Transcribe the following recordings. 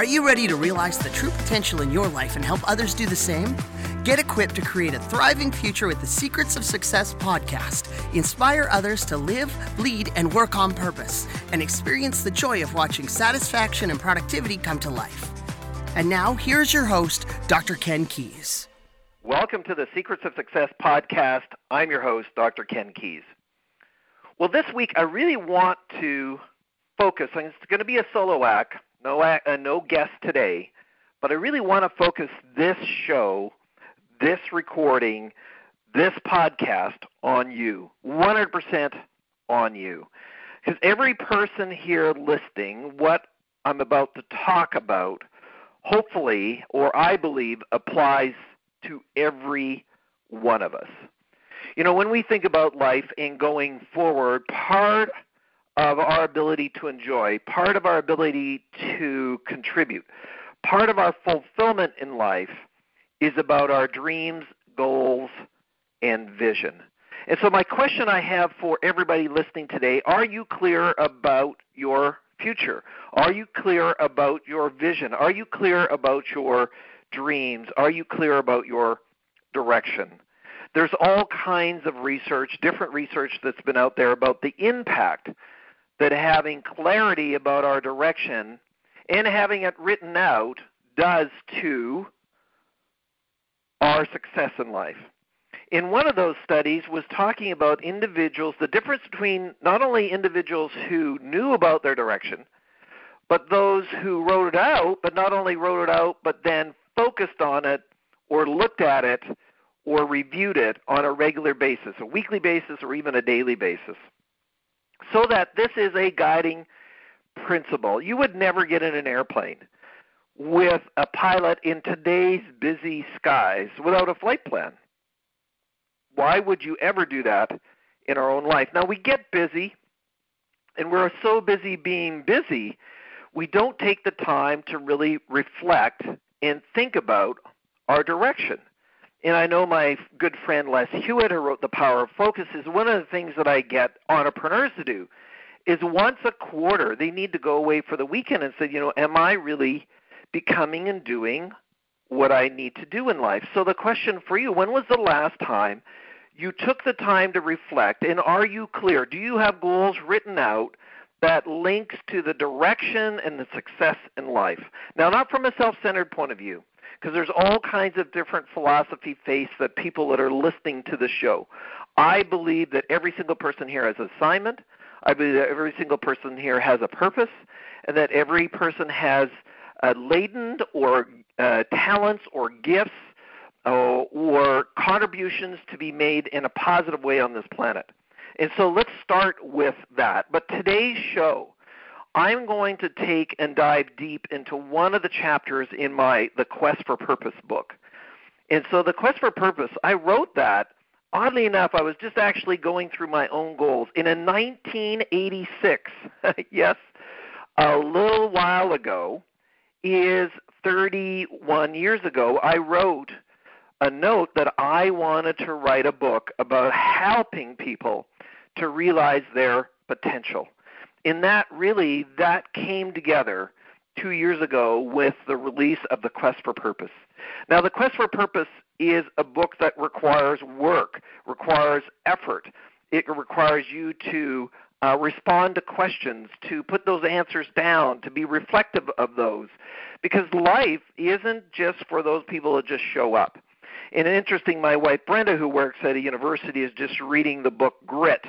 Are you ready to realize the true potential in your life and help others do the same? Get equipped to create a thriving future with the Secrets of Success podcast. Inspire others to live, lead, and work on purpose, and experience the joy of watching satisfaction and productivity come to life. And now, here's your host, Dr. Ken Keis. Welcome to the Secrets of Success podcast. I'm your host, Dr. Ken Keis. Well, this week I really want to focus, and it's going to be a solo act, no, uh, no guest today, but I really want to focus this show this recording, this podcast on you, 100% on you. Because every person here listening, what I'm about to talk about, hopefully, or I believe, applies to every one of us. You know, when we think about life and going forward, part of our ability to enjoy, part of our ability to contribute, part of our fulfillment in life is about our dreams, goals, and vision. And so, my question I have for everybody listening today are you clear about your future? Are you clear about your vision? Are you clear about your dreams? Are you clear about your direction? There's all kinds of research, different research that's been out there about the impact that having clarity about our direction and having it written out does to our success in life. In one of those studies was talking about individuals, the difference between not only individuals who knew about their direction, but those who wrote it out, but not only wrote it out, but then focused on it or looked at it or reviewed it on a regular basis, a weekly basis or even a daily basis. So that this is a guiding principle. You would never get in an airplane with a pilot in today's busy skies without a flight plan. Why would you ever do that in our own life? Now, we get busy, and we're so busy being busy, we don't take the time to really reflect and think about our direction. And I know my good friend Les Hewitt, who wrote The Power of Focus, is one of the things that I get entrepreneurs to do is once a quarter they need to go away for the weekend and say, you know, am I really – becoming and doing what I need to do in life. So the question for you, when was the last time you took the time to reflect and are you clear? Do you have goals written out that links to the direction and the success in life? Now not from a self-centered point of view, because there's all kinds of different philosophy faiths that people that are listening to the show. I believe that every single person here has an assignment. I believe that every single person here has a purpose, and that every person has uh, laden or uh, talents or gifts uh, or contributions to be made in a positive way on this planet. And so let's start with that. But today's show, I'm going to take and dive deep into one of the chapters in my The Quest for Purpose book. And so the Quest for Purpose, I wrote that oddly enough, I was just actually going through my own goals. In 1986, yes, a little while ago, is 31 years ago, I wrote a note that I wanted to write a book about helping people to realize their potential. In that, really, that came together two years ago with the release of The Quest for Purpose. Now, The Quest for Purpose is a book that requires work, requires effort. It requires you to uh, respond to questions, to put those answers down, to be reflective of those. Because life isn't just for those people that just show up. And interesting, my wife Brenda, who works at a university, is just reading the book Grit.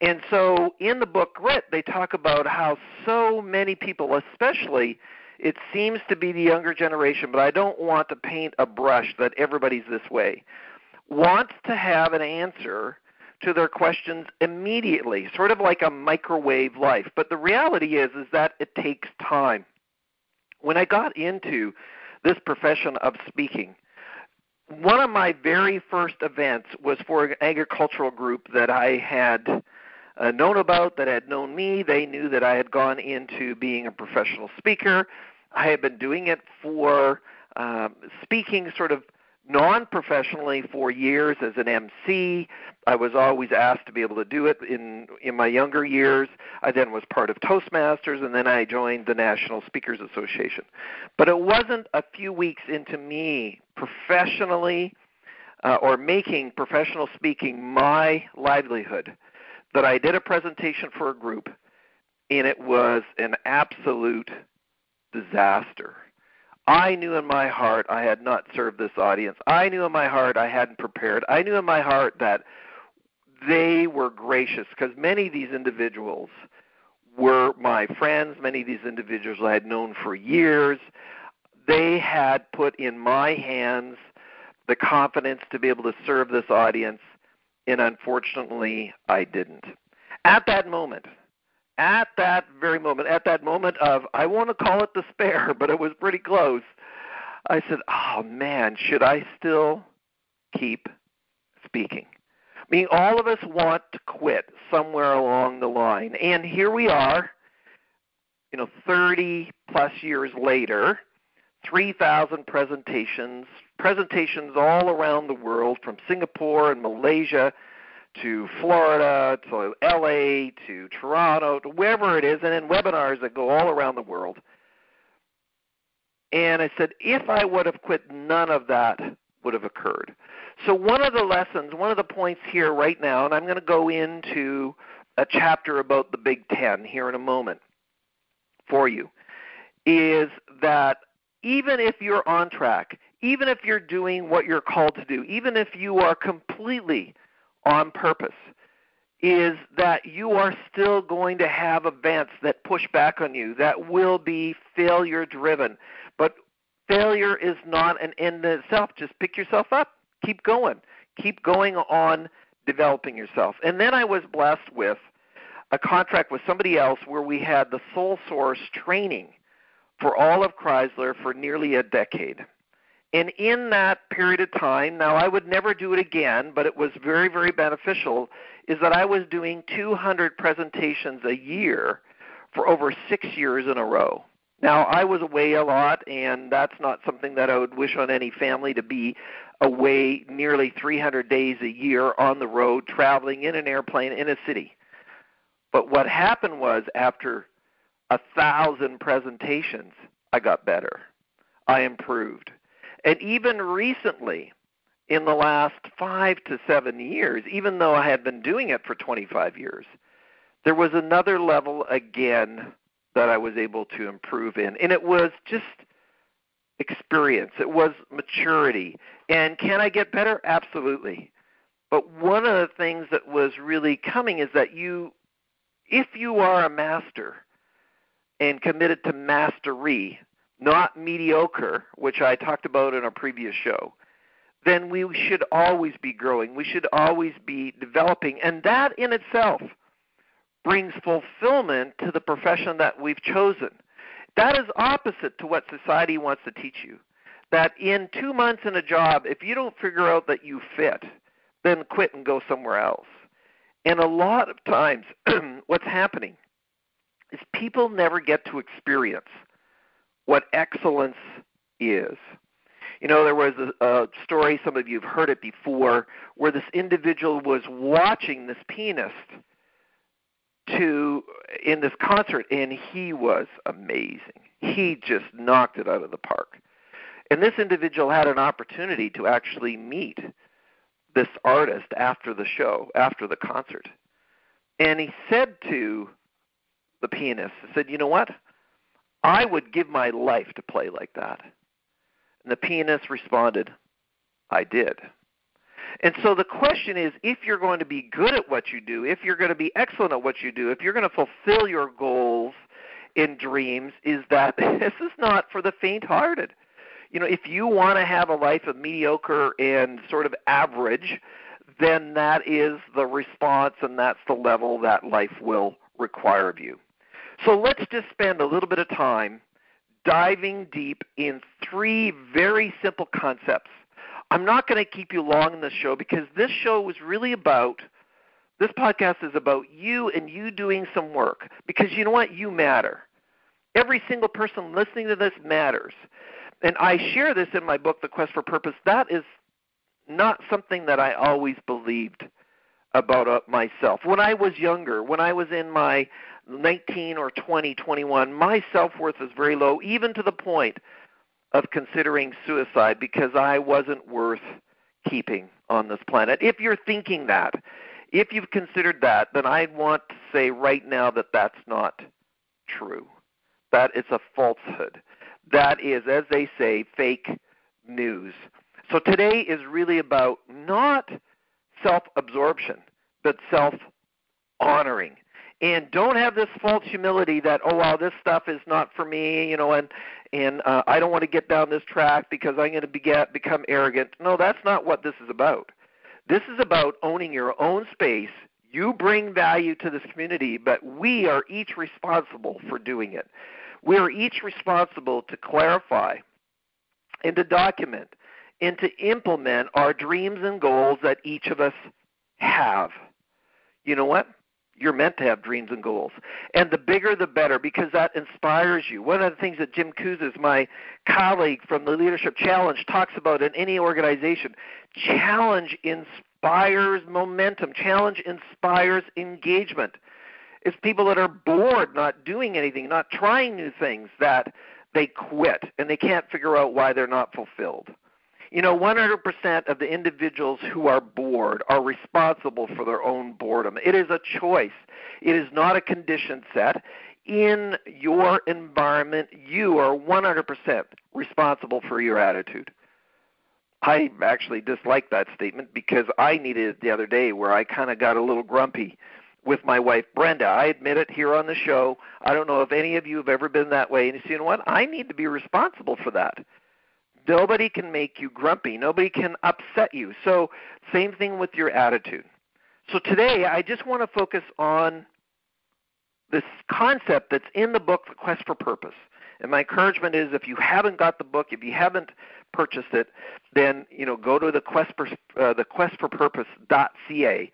And so in the book Grit, they talk about how so many people, especially it seems to be the younger generation, but I don't want to paint a brush that everybody's this way, wants to have an answer to their questions immediately, sort of like a microwave life. But the reality is is that it takes time. When I got into this profession of speaking, one of my very first events was for an agricultural group that I had uh, known about, that had known me. They knew that I had gone into being a professional speaker. I had been doing it for um, speaking sort of non professionally for years as an MC. I was always asked to be able to do it in in my younger years. I then was part of Toastmasters and then I joined the National Speakers Association. But it wasn't a few weeks into me professionally uh, or making professional speaking my livelihood that I did a presentation for a group and it was an absolute disaster. I knew in my heart I had not served this audience. I knew in my heart I hadn't prepared. I knew in my heart that they were gracious because many of these individuals were my friends. Many of these individuals I had known for years. They had put in my hands the confidence to be able to serve this audience, and unfortunately, I didn't. At that moment, at that very moment, at that moment of, I want to call it despair, but it was pretty close, I said, oh man, should I still keep speaking? I mean, all of us want to quit somewhere along the line. And here we are, you know, 30 plus years later, 3,000 presentations, presentations all around the world from Singapore and Malaysia to Florida to LA to Toronto to wherever it is, and then webinars that go all around the world. And I said, if I would have quit, none of that would have occurred. So, one of the lessons, one of the points here right now, and I'm going to go into a chapter about the Big Ten here in a moment for you, is that even if you're on track, even if you're doing what you're called to do, even if you are completely on purpose is that you are still going to have events that push back on you that will be failure driven. But failure is not an end in itself. Just pick yourself up, keep going, keep going on developing yourself. And then I was blessed with a contract with somebody else where we had the sole source training for all of Chrysler for nearly a decade. And in that period of time, now I would never do it again, but it was very, very beneficial, is that I was doing 200 presentations a year for over six years in a row. Now, I was away a lot, and that's not something that I would wish on any family to be away nearly 300 days a year on the road, traveling in an airplane in a city. But what happened was after a thousand presentations, I got better. I improved. And even recently, in the last five to seven years, even though I had been doing it for 25 years, there was another level again that I was able to improve in. And it was just experience, it was maturity. And can I get better? Absolutely. But one of the things that was really coming is that you, if you are a master and committed to mastery, not mediocre, which I talked about in a previous show, then we should always be growing. We should always be developing. And that in itself brings fulfillment to the profession that we've chosen. That is opposite to what society wants to teach you. That in two months in a job, if you don't figure out that you fit, then quit and go somewhere else. And a lot of times, what's happening is people never get to experience what excellence is. You know, there was a, a story, some of you have heard it before, where this individual was watching this pianist to in this concert and he was amazing. He just knocked it out of the park. And this individual had an opportunity to actually meet this artist after the show, after the concert. And he said to the pianist, he said, "You know what? I would give my life to play like that. And the pianist responded, I did. And so the question is if you're going to be good at what you do, if you're going to be excellent at what you do, if you're going to fulfill your goals in dreams, is that this is not for the faint hearted. You know, if you want to have a life of mediocre and sort of average, then that is the response and that's the level that life will require of you. So let's just spend a little bit of time diving deep in three very simple concepts. I'm not going to keep you long in this show because this show was really about this podcast is about you and you doing some work because you know what? You matter. Every single person listening to this matters. And I share this in my book, The Quest for Purpose. That is not something that I always believed about uh, myself. When I was younger, when I was in my 19 or 20, 21, my self worth was very low, even to the point of considering suicide because I wasn't worth keeping on this planet. If you're thinking that, if you've considered that, then I want to say right now that that's not true. That is a falsehood. That is, as they say, fake news. So today is really about not self absorption, but self honoring. And don't have this false humility that oh wow this stuff is not for me, you know, and and uh, I don't want to get down this track because I'm going to become arrogant. No, that's not what this is about. This is about owning your own space. You bring value to this community, but we are each responsible for doing it. We are each responsible to clarify and to document and to implement our dreams and goals that each of us have. You know what? You're meant to have dreams and goals. And the bigger the better because that inspires you. One of the things that Jim Kouzes, my colleague from the Leadership Challenge, talks about in any organization challenge inspires momentum, challenge inspires engagement. It's people that are bored, not doing anything, not trying new things, that they quit and they can't figure out why they're not fulfilled. You know, 100% of the individuals who are bored are responsible for their own boredom. It is a choice. It is not a condition set. In your environment, you are 100% responsible for your attitude. I actually dislike that statement because I needed it the other day where I kind of got a little grumpy with my wife Brenda. I admit it here on the show. I don't know if any of you have ever been that way. And you see, you know what? I need to be responsible for that. Nobody can make you grumpy. Nobody can upset you. So, same thing with your attitude. So, today I just want to focus on this concept that's in the book, The Quest for Purpose. And my encouragement is if you haven't got the book, if you haven't purchased it, then you know go to the quest for uh, the quest for purpose.ca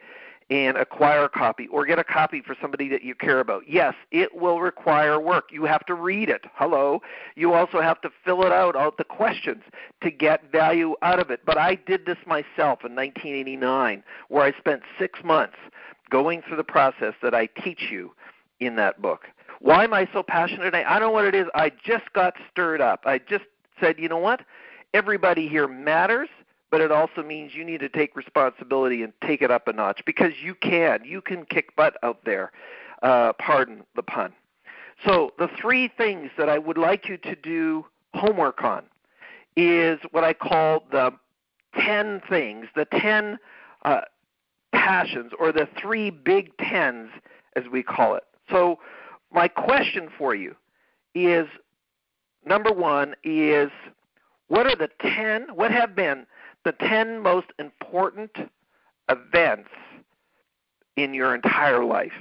and acquire a copy or get a copy for somebody that you care about. Yes, it will require work. You have to read it. Hello. You also have to fill it out, out the questions to get value out of it. But I did this myself in 1989 where I spent 6 months going through the process that I teach you in that book. Why am I so passionate? I don't know what it is. I just got stirred up. I just said, "You know what? Everybody here matters." But it also means you need to take responsibility and take it up a notch because you can. You can kick butt out there. Uh, pardon the pun. So, the three things that I would like you to do homework on is what I call the 10 things, the 10 uh, passions, or the three big tens, as we call it. So, my question for you is number one is what are the 10, what have been the 10 most important events in your entire life.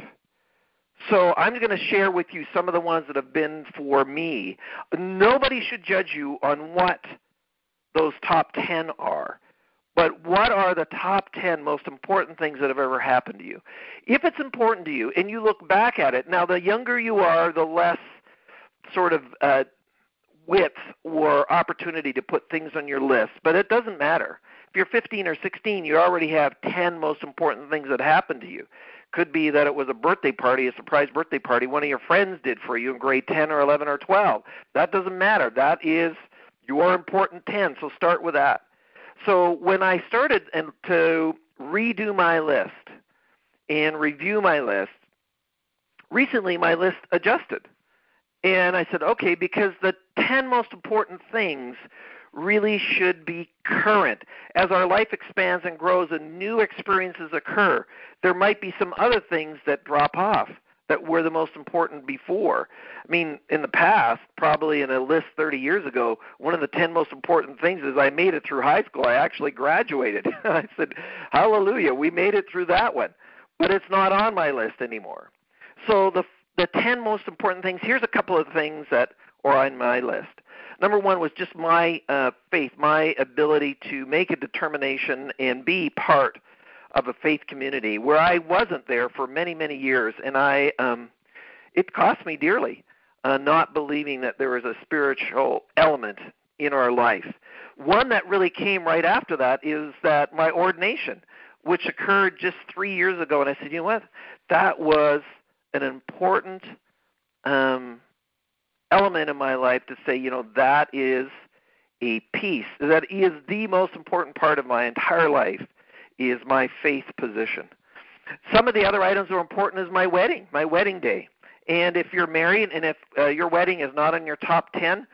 So I'm going to share with you some of the ones that have been for me. Nobody should judge you on what those top 10 are. But what are the top 10 most important things that have ever happened to you? If it's important to you and you look back at it, now the younger you are, the less sort of uh, width or opportunity to put things on your list, but it doesn't matter. If you're 15 or 16, you already have 10 most important things that happened to you. Could be that it was a birthday party, a surprise birthday party one of your friends did for you in grade 10 or 11 or 12. That doesn't matter. That is your important 10, so start with that. So when I started to redo my list and review my list, recently my list adjusted and I said, okay, because the 10 most important things really should be current. As our life expands and grows and new experiences occur, there might be some other things that drop off that were the most important before. I mean, in the past, probably in a list 30 years ago, one of the 10 most important things is I made it through high school. I actually graduated. I said, Hallelujah, we made it through that one. But it's not on my list anymore. So the the 10 most important things, here's a couple of things that are on my list. Number one was just my uh, faith, my ability to make a determination and be part of a faith community where I wasn't there for many, many years, and I um, it cost me dearly uh, not believing that there was a spiritual element in our life. One that really came right after that is that my ordination, which occurred just three years ago, and I said, you know what, that was an important um, element in my life to say, you know, that is a piece that is the most important part of my entire life is my faith position. Some of the other items that are important is my wedding, my wedding day. And if you're married and if uh, your wedding is not in your top 10,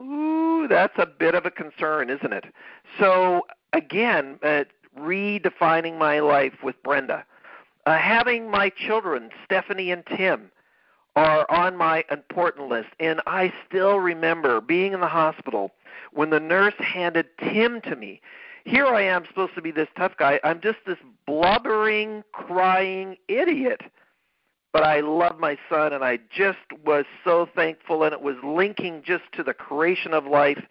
ooh, that's a bit of a concern, isn't it? So again, uh, redefining my life with Brenda. Uh, having my children, Stephanie and Tim, are on my important list. And I still remember being in the hospital when the nurse handed Tim to me. Here I am supposed to be this tough guy. I'm just this blubbering, crying idiot. But I love my son, and I just was so thankful, and it was linking just to the creation of life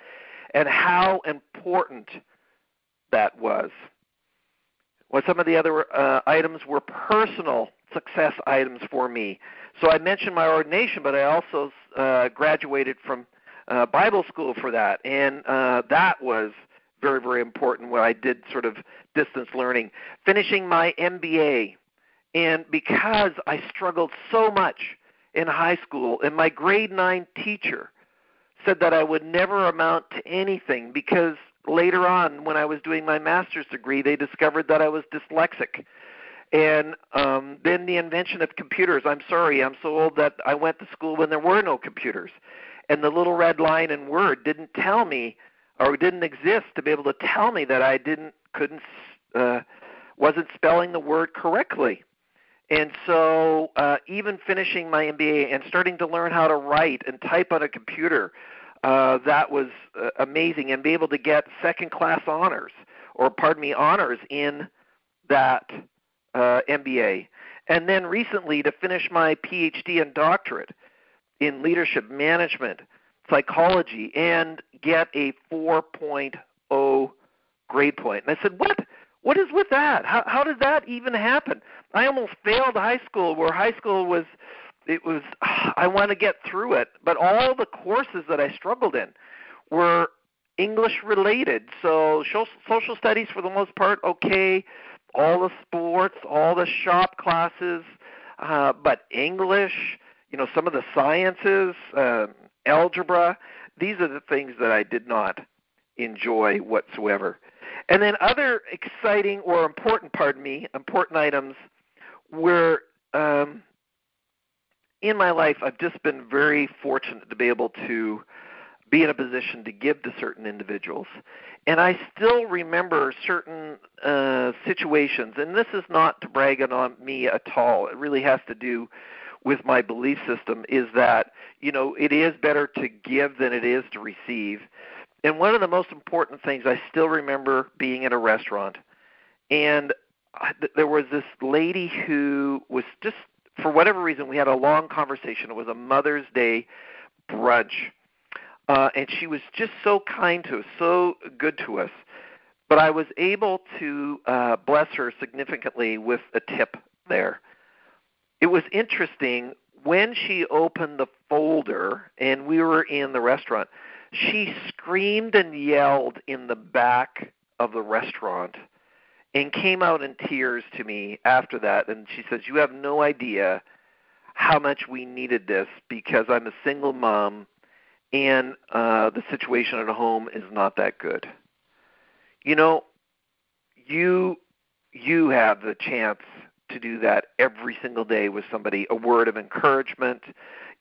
and how important that was. Well, some of the other uh, items were personal success items for me. So I mentioned my ordination, but I also uh, graduated from uh, Bible school for that, and uh, that was very, very important when I did sort of distance learning. Finishing my MBA, and because I struggled so much in high school, and my grade 9 teacher said that I would never amount to anything because later on, when I was doing my master's degree, they discovered that I was dyslexic. And um, then the invention of computers. I'm sorry, I'm so old that I went to school when there were no computers. And the little red line in Word didn't tell me or didn't exist to be able to tell me that I didn't couldn't uh, wasn't spelling the word correctly. And so, uh, even finishing my MBA and starting to learn how to write and type on a computer, uh, that was uh, amazing. And be able to get second class honors, or pardon me, honors in that uh, MBA. And then recently to finish my PhD and doctorate in leadership management psychology and get a 4.0 grade point. And I said, "What? What is with that? How how did that even happen? I almost failed high school where high school was it was I want to get through it, but all the courses that I struggled in were English related. So social studies for the most part okay, all the sports, all the shop classes, uh, but English, you know, some of the sciences, uh, algebra. These are the things that I did not enjoy whatsoever. And then other exciting or important, pardon me, important items were um, in my life. I've just been very fortunate to be able to be in a position to give to certain individuals. And I still remember certain uh, situations, and this is not to brag on me at all. It really has to do with my belief system is that you know it is better to give than it is to receive and one of the most important things i still remember being in a restaurant and there was this lady who was just for whatever reason we had a long conversation. It was a mother's day brunch. Uh, and she was just so kind to us so good to us. But i was able to uh, bless her significantly with a tip there. It was interesting when she opened the folder and we were in the restaurant she screamed and yelled in the back of the restaurant and came out in tears to me after that and she says you have no idea how much we needed this because I'm a single mom and uh the situation at home is not that good. You know, you you have the chance to do that every single day with somebody, a word of encouragement.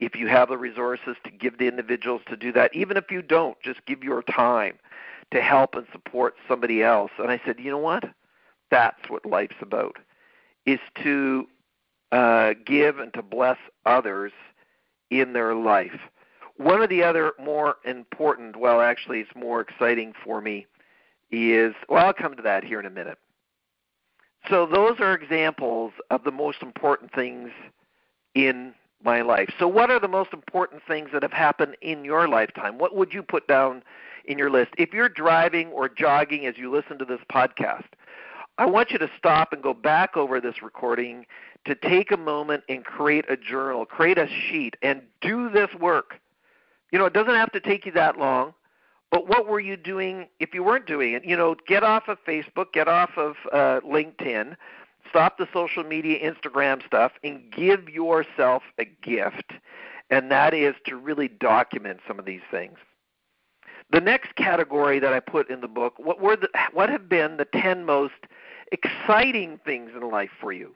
If you have the resources to give the individuals to do that, even if you don't, just give your time to help and support somebody else. And I said, you know what? That's what life's about, is to uh, give and to bless others in their life. One of the other more important, well, actually, it's more exciting for me, is, well, I'll come to that here in a minute. So those are examples of the most important things in my life. So what are the most important things that have happened in your lifetime? What would you put down in your list? If you're driving or jogging as you listen to this podcast, I want you to stop and go back over this recording to take a moment and create a journal, create a sheet, and do this work. You know, it doesn't have to take you that long, but what were you doing if you weren't doing it? You know, get off of Facebook, get off of uh, LinkedIn, stop the social media, Instagram stuff, and give yourself a gift, and that is to really document some of these things. The next category that I put in the book, what were the, what have been the 10 most exciting things in life for you?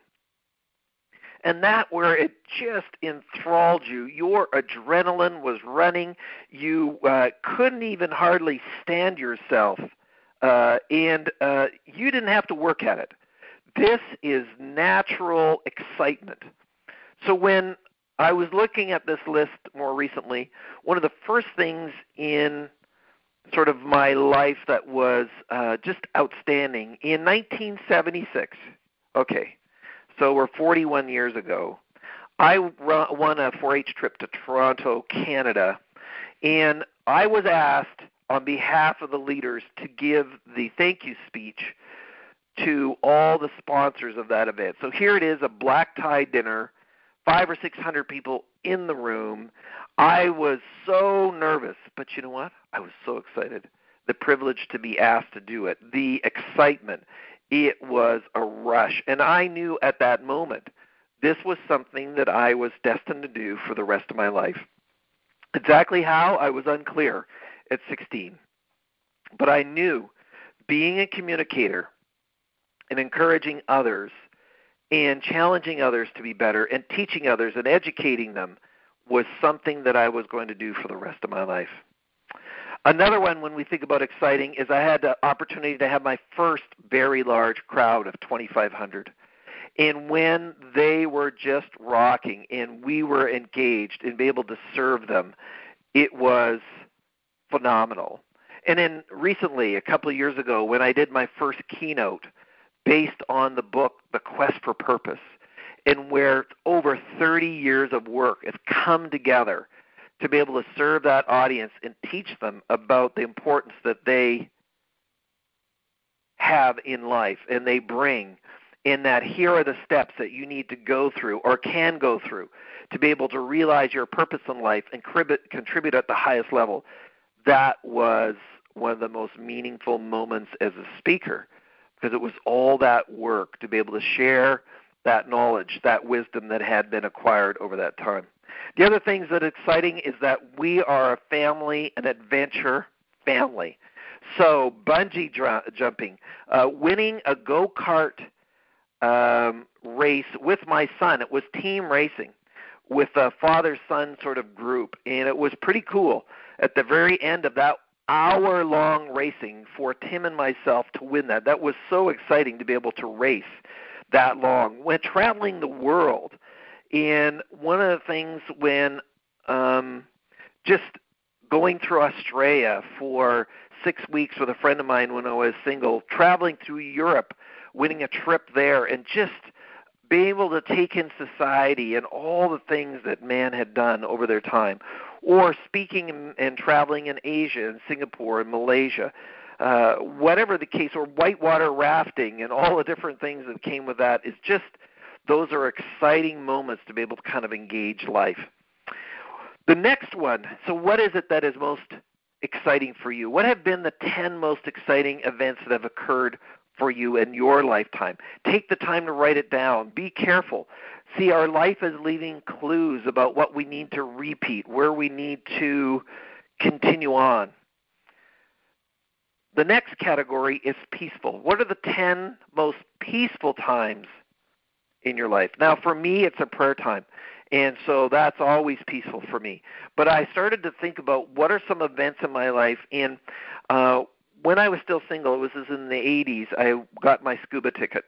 and that where it just enthralled you. Your adrenaline was running. You uh, couldn't even hardly stand yourself, uh, and uh, you didn't have to work at it. This is natural excitement. So when I was looking at this list more recently, one of the first things in sort of my life that was uh, just outstanding in 1976. Okay, so we're 41 years ago. I won a 4-H trip to Toronto, Canada, and I was asked on behalf of the leaders to give the thank you speech to all the sponsors of that event. So here it is, a black tie dinner, five or six hundred people in the room. I was so nervous, but you know what? I was so excited. The privilege to be asked to do it, the excitement it was a rush. And I knew at that moment this was something that I was destined to do for the rest of my life. Exactly how, I was unclear at 16. But I knew being a communicator and encouraging others and challenging others to be better and teaching others and educating them was something that I was going to do for the rest of my life. Another one, when we think about exciting, is I had the opportunity to have my first very large crowd of 2,500. And when they were just rocking and we were engaged and be able to serve them, it was phenomenal. And then recently, a couple of years ago, when I did my first keynote based on the book The Quest for Purpose, and where over 30 years of work has come together to be able to serve that audience and teach them about the importance that they have in life and they bring in that here are the steps that you need to go through or can go through to be able to realize your purpose in life and contribute at the highest level. That was one of the most meaningful moments as a speaker because it was all that work to be able to share that knowledge, that wisdom that had been acquired over that time. The other things that are exciting is that we are a family, an adventure family. So bungee dr- jumping, uh, winning a go kart um, race with my son. It was team racing with a father son sort of group, and it was pretty cool. At the very end of that hour long racing for Tim and myself to win that, that was so exciting to be able to race that long. When traveling the world, and one of the things when um, just going through Australia for six weeks with a friend of mine when I was single, traveling through Europe, winning a trip there, and just being able to take in society and all the things that man had done over their time, or speaking and, and traveling in Asia and Singapore and Malaysia, uh, whatever the case, or whitewater rafting and all the different things that came with that is just those are exciting moments to be able to kind of engage life. The next one, so what is it that is most exciting for you? What have been the 10 most exciting events that have occurred for you in your lifetime? Take the time to write it down. Be careful. See, our life is leaving clues about what we need to repeat, where we need to continue on. The next category is peaceful. What are the 10 most peaceful times in your life. Now, for me, it's a prayer time. And so that's always peaceful for me. But I started to think about what are some events in my life. And uh, when I was still single, it was in the 80s, I got my scuba ticket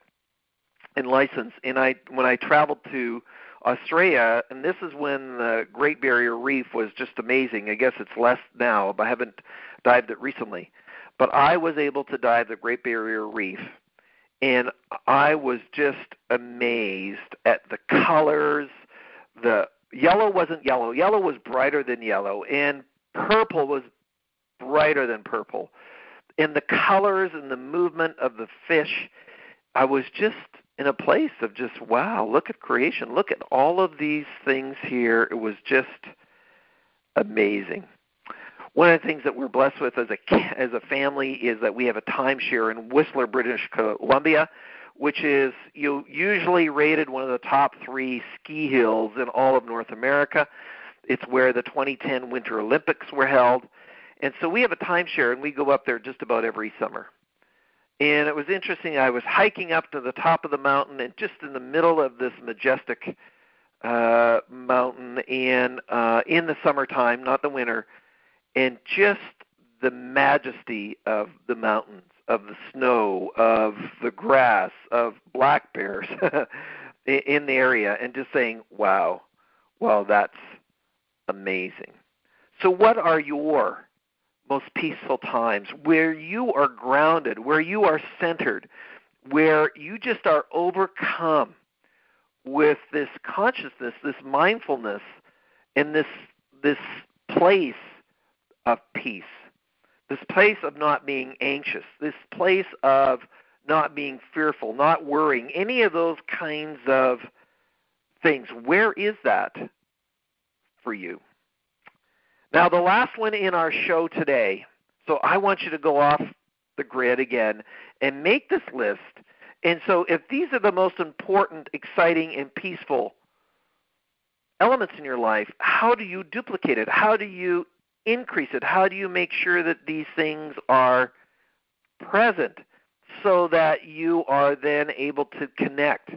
and license. And I, when I traveled to Australia, and this is when the Great Barrier Reef was just amazing. I guess it's less now, but I haven't dived it recently. But I was able to dive the Great Barrier Reef and I was just amazed at the colors. The yellow wasn't yellow. Yellow was brighter than yellow, and purple was brighter than purple. And the colors and the movement of the fish, I was just in a place of just wow, look at creation. Look at all of these things here. It was just amazing. One of the things that we're blessed with as a as a family is that we have a timeshare in Whistler, British Columbia, which is you usually rated one of the top three ski hills in all of North America. It's where the 2010 Winter Olympics were held, and so we have a timeshare and we go up there just about every summer. And it was interesting. I was hiking up to the top of the mountain, and just in the middle of this majestic uh, mountain, and uh, in the summertime, not the winter, and just the majesty of the mountains, of the snow, of the grass, of black bears in the area, and just saying, "Wow, well, that's amazing." So, what are your most peaceful times where you are grounded, where you are centered, where you just are overcome with this consciousness, this mindfulness, and this this place of peace, this place of not being anxious, this place of not being fearful, not worrying, any of those kinds of things. Where is that for you? Now, the last one in our show today, so I want you to go off the grid again and make this list. And so, if these are the most important, exciting, and peaceful elements in your life, how do you duplicate it? How do you increase it? How do you make sure that these things are present so that you are then able to connect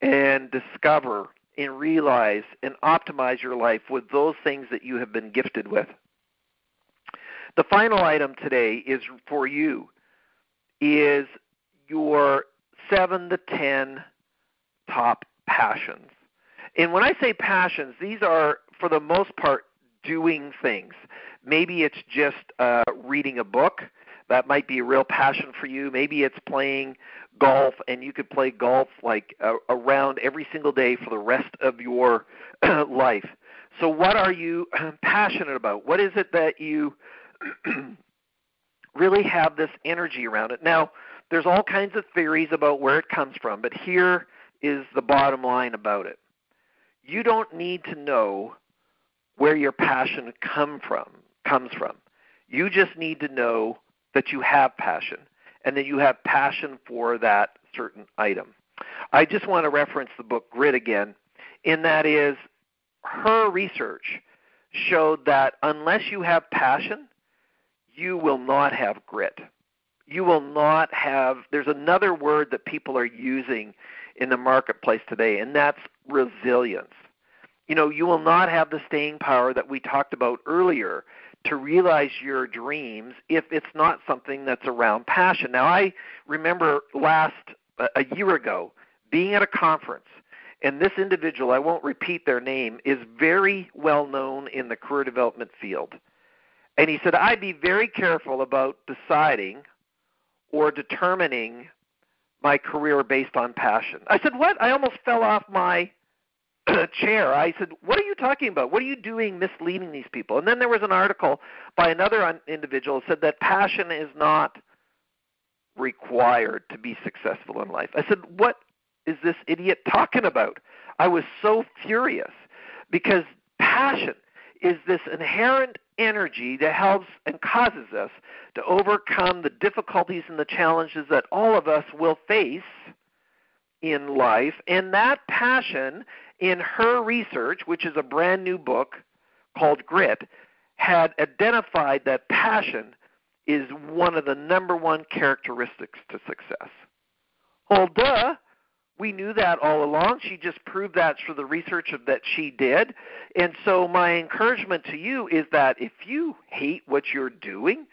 and discover and realize and optimize your life with those things that you have been gifted with. The final item today is for you is your 7 to 10 top passions. And when I say passions, these are for the most part doing things. Maybe it's just uh, reading a book. That might be a real passion for you. Maybe it's playing golf and you could play golf like uh, around every single day for the rest of your life. So what are you passionate about? What is it that you really have this energy around it? Now, there's all kinds of theories about where it comes from, but here is the bottom line about it. You don't need to know where your passion come from comes from. You just need to know that you have passion and that you have passion for that certain item. I just want to reference the book Grit again, in that is her research showed that unless you have passion, you will not have grit. You will not have, there's another word that people are using in the marketplace today, and that's resilience. You know, you will not have the staying power that we talked about earlier to realize your dreams if it's not something that's around passion. Now, I remember last a year ago being at a conference, and this individual, I won't repeat their name, is very well known in the career development field. And he said, I'd be very careful about deciding or determining my career based on passion. I said, What? I almost fell off my chair. I said, "What are you talking about? What are you doing misleading these people?" And then there was an article by another individual said that passion is not required to be successful in life. I said, "What is this idiot talking about?" I was so furious because passion is this inherent energy that helps and causes us to overcome the difficulties and the challenges that all of us will face in life. And that passion in her research, which is a brand new book called Grit, had identified that passion is one of the number one characteristics to success. Well, duh. We knew that all along. She just proved that through the research that she did. And so, my encouragement to you is that if you hate what you're doing,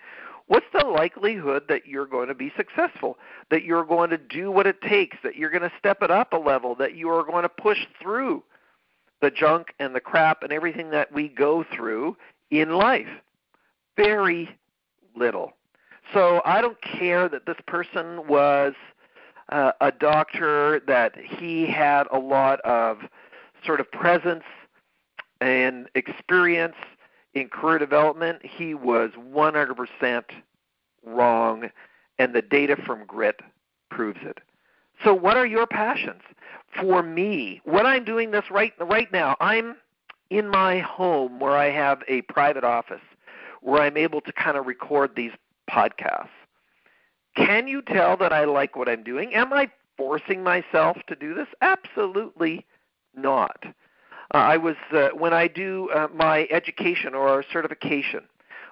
what's the likelihood that you're going to be successful, that you're going to do what it takes, that you're going to step it up a level, that you are going to push through the junk and the crap and everything that we go through in life? Very little. So I don't care that this person was uh, a doctor, that he had a lot of sort of presence and experience in career development, he was 100% wrong, and the data from Grit proves it. So, what are your passions? For me, what I'm doing this right right now, I'm in my home where I have a private office where I'm able to kind of record these podcasts. Can you tell that I like what I'm doing? Am I forcing myself to do this? Absolutely not. Uh, I was uh, when I do uh, my education or our certification,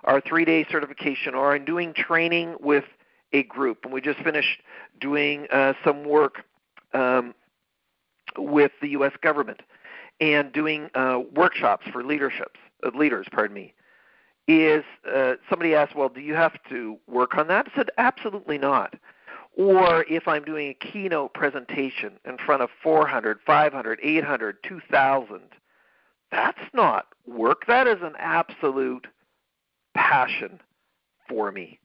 our three-day certification, or I'm doing training with a group, and we just finished doing uh, some work um, with the U.S. government and doing uh, workshops for leaderships, uh, leaders. Pardon me. Is uh, somebody asked, well, do you have to work on that? I said, absolutely not. Or if I'm doing a keynote presentation in front of 400, 500, 800, 2,000, that's not work. That is an absolute passion for me.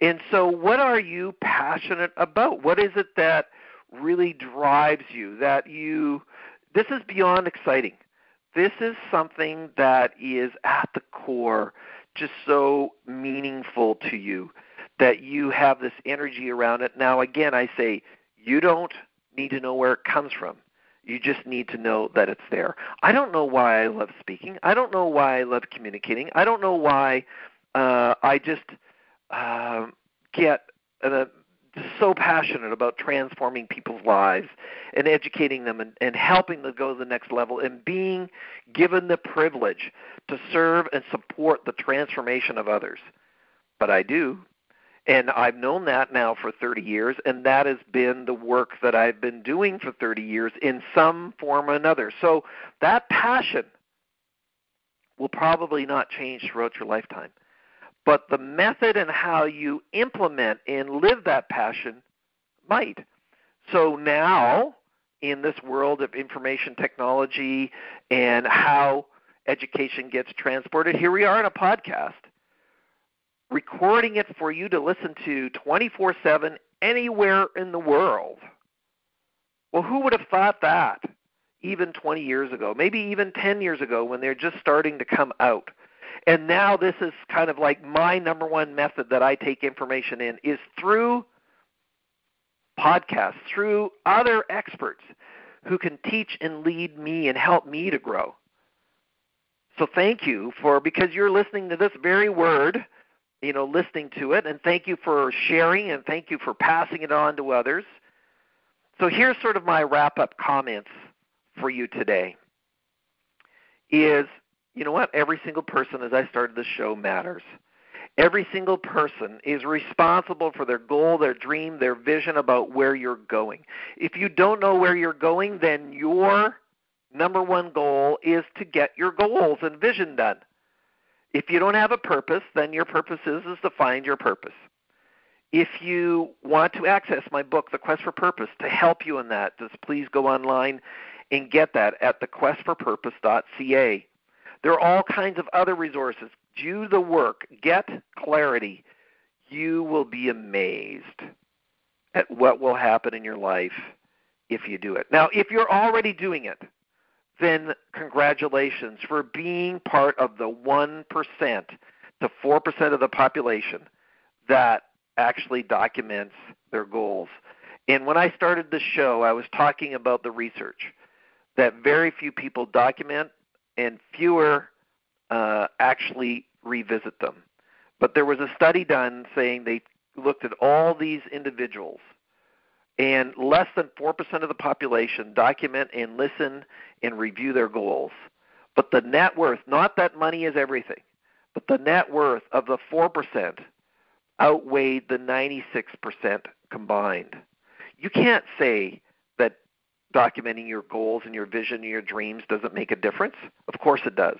And so, what are you passionate about? What is it that really drives you? That you, this is beyond exciting. This is something that is at the core just so meaningful to you that you have this energy around it. Now, again, I say you don't need to know where it comes from. You just need to know that it's there. I don't know why I love speaking. I don't know why I love communicating. I don't know why uh, I just uh, get uh, so passionate about transforming people's lives and educating them and, and helping them go to the next level and being given the privilege to serve and support the transformation of others. But I do and I've known that now for 30 years, and that has been the work that I've been doing for 30 years in some form or another. So that passion will probably not change throughout your lifetime. But the method and how you implement and live that passion might. So now, in this world of information technology and how education gets transported, here we are in a podcast recording it for you to listen to 24 7 anywhere in the world. Well, who would have thought that even 20 years ago, maybe even 10 years ago when they're just starting to come out? And now this is kind of like my number one method that I take information in is through podcasts, through other experts who can teach and lead me and help me to grow. So thank you for because you're listening to this very word you know, listening to it, and thank you for sharing, and thank you for passing it on to others. So here's sort of my wrap-up comments for you today. Is you know what? Every single person, as I started the show, matters. Every single person is responsible for their goal, their dream, their vision about where you're going. If you don't know where you're going, then your number one goal is to get your goals and vision done. If you don't have a purpose, then your purpose is, is to find your purpose. If you want to access my book, The Quest for Purpose, to help you in that, just please go online and get that at thequestforpurpose.ca. There are all kinds of other resources. Do the work, get clarity. You will be amazed at what will happen in your life if you do it. Now, if you're already doing it, then congratulations for being part of the 1% to 4% of the population that actually documents their goals. And when I started the show, I was talking about the research that very few people document and fewer uh, actually revisit them. But there was a study done saying they looked at all these individuals and less than 4% of the population document and listen and review their goals. But the net worth, not that money is everything, but the net worth of the 4% outweighed the 96% combined. You can't say that documenting your goals and your vision and your dreams doesn't make a difference. Of course it does.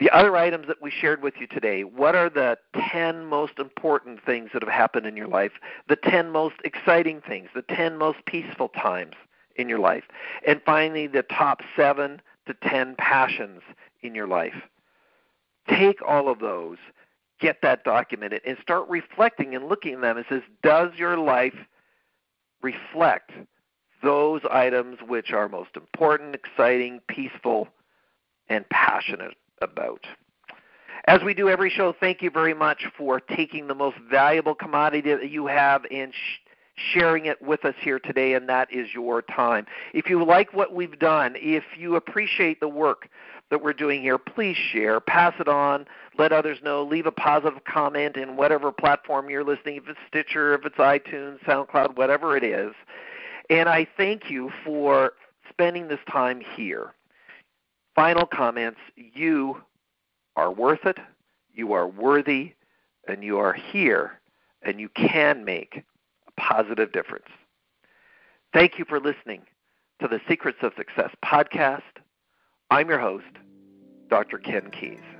The other items that we shared with you today, what are the 10 most important things that have happened in your life? The 10 most exciting things, the 10 most peaceful times in your life. And finally, the top 7 to 10 passions in your life. Take all of those, get that documented, and start reflecting and looking at them and says, does your life reflect those items which are most important, exciting, peaceful, and passionate about. As we do every show, thank you very much for taking the most valuable commodity that you have and sh- sharing it with us here today, and that is your time. If you like what we've done, if you appreciate the work that we're doing here, please share, pass it on, let others know, leave a positive comment in whatever platform you're listening, if it's Stitcher, if it's iTunes, SoundCloud, whatever it is. And I thank you for spending this time here. Final comments you are worth it, you are worthy, and you are here, and you can make a positive difference. Thank you for listening to the Secrets of Success podcast. I'm your host, Dr. Ken Keis.